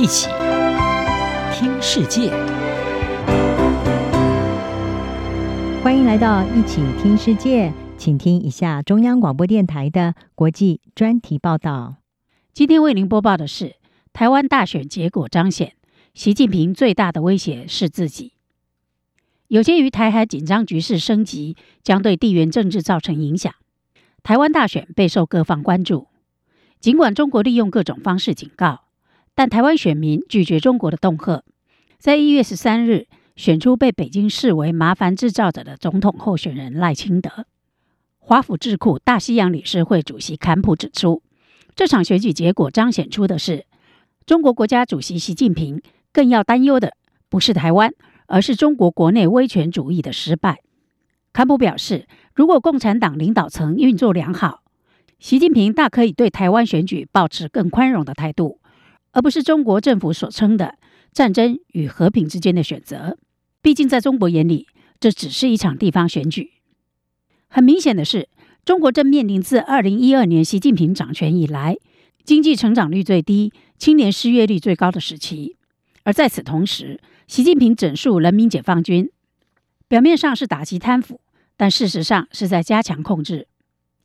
一起听世界，欢迎来到一起听世界，请听一下中央广播电台的国际专题报道。今天为您播报的是：台湾大选结果彰显，习近平最大的威胁是自己。有鉴于台海紧张局势升级，将对地缘政治造成影响，台湾大选备受各方关注。尽管中国利用各种方式警告，但台湾选民拒绝中国的恫吓，在一月十三日选出被北京视为麻烦制造者的总统候选人赖清德。华府智库大西洋理事会主席坎普指出，这场选举结果彰显出的是，中国国家主席习近平更要担忧的不是台湾，而是中国国内威权主义的失败。坎普表示，如果共产党领导层运作良好，习近平大可以对台湾选举保持更宽容的态度，而不是中国政府所称的战争与和平之间的选择。毕竟，在中国眼里，这只是一场地方选举。很明显的是，中国正面临自二零一二年习近平掌权以来，经济成长率最低、青年失业率最高的时期。而在此同时，习近平整肃人民解放军，表面上是打击贪腐，但事实上是在加强控制。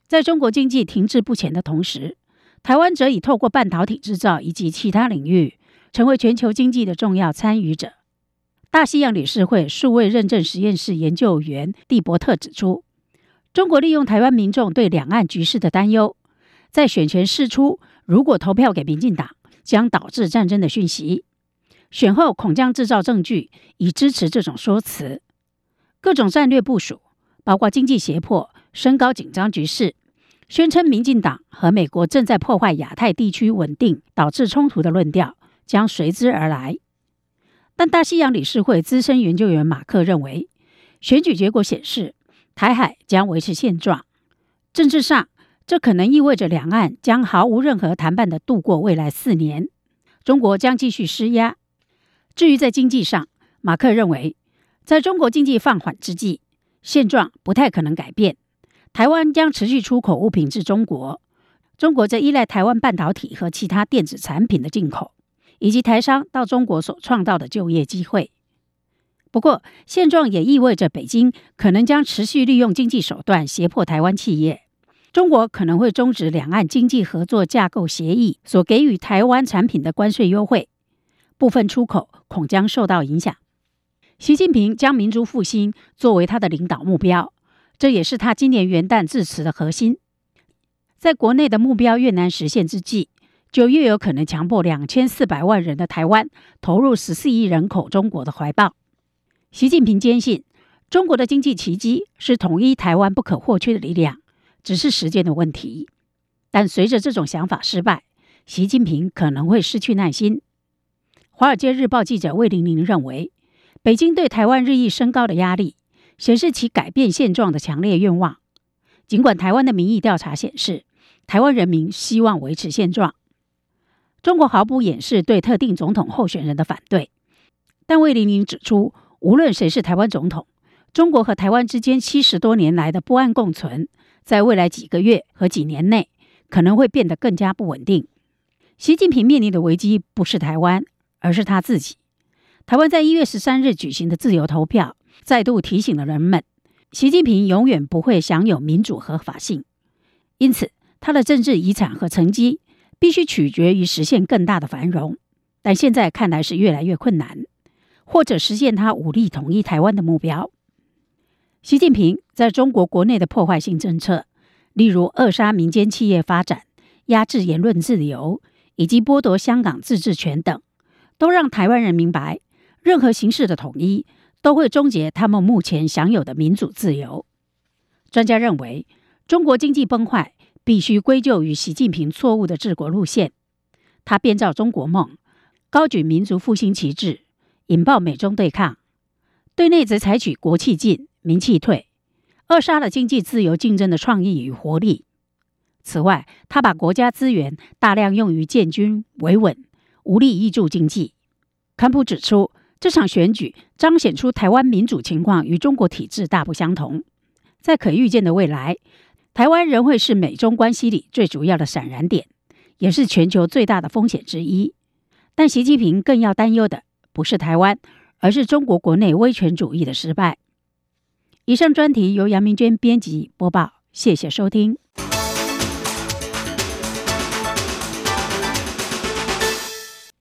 在中国经济停滞不前的同时，台湾则已透过半导体制造以及其他领域，成为全球经济的重要参与者。大西洋理事会数位认证实验室研究员蒂伯特指出，中国利用台湾民众对两岸局势的担忧，在选前释出“如果投票给民进党，将导致战争”的讯息，选后恐将制造证据以支持这种说辞。各种战略部署，包括经济胁迫、升高紧张局势。宣称民进党和美国正在破坏亚太地区稳定，导致冲突的论调将随之而来。但大西洋理事会资深研究员马克认为，选举结果显示台海将维持现状。政治上，这可能意味着两岸将毫无任何谈判的度过未来四年，中国将继续施压。至于在经济上，马克认为，在中国经济放缓之际，现状不太可能改变。台湾将持续出口物品至中国，中国则依赖台湾半导体和其他电子产品的进口，以及台商到中国所创造的就业机会。不过，现状也意味着北京可能将持续利用经济手段胁迫台湾企业，中国可能会终止两岸经济合作架构协议所给予台湾产品的关税优惠，部分出口恐将受到影响。习近平将民族复兴作为他的领导目标。这也是他今年元旦致辞的核心。在国内的目标越难实现之际，就越有可能强迫两千四百万人的台湾投入十四亿人口中国的怀抱。习近平坚信，中国的经济奇迹是统一台湾不可或缺的力量，只是时间的问题。但随着这种想法失败，习近平可能会失去耐心。《华尔街日报》记者魏玲玲认为，北京对台湾日益升高的压力。显示其改变现状的强烈愿望。尽管台湾的民意调查显示，台湾人民希望维持现状，中国毫不掩饰对特定总统候选人的反对。但魏玲玲指出，无论谁是台湾总统，中国和台湾之间七十多年来的不安共存，在未来几个月和几年内可能会变得更加不稳定。习近平面临的危机不是台湾，而是他自己。台湾在一月十三日举行的自由投票。再度提醒了人们，习近平永远不会享有民主合法性，因此他的政治遗产和成绩必须取决于实现更大的繁荣。但现在看来是越来越困难，或者实现他武力统一台湾的目标。习近平在中国国内的破坏性政策，例如扼杀民间企业发展、压制言论自由以及剥夺香港自治权等，都让台湾人明白，任何形式的统一。都会终结他们目前享有的民主自由。专家认为，中国经济崩坏必须归咎于习近平错误的治国路线。他编造中国梦，高举民族复兴旗帜，引爆美中对抗；对内则采取国气进、民气退，扼杀了经济自由竞争的创意与活力。此外，他把国家资源大量用于建军维稳，无力挹注经济。坎普指出。这场选举彰显出台湾民主情况与中国体制大不相同。在可预见的未来，台湾仍会是美中关系里最主要的闪燃点，也是全球最大的风险之一。但习近平更要担忧的不是台湾，而是中国国内威权主义的失败。以上专题由杨明娟编辑播报，谢谢收听。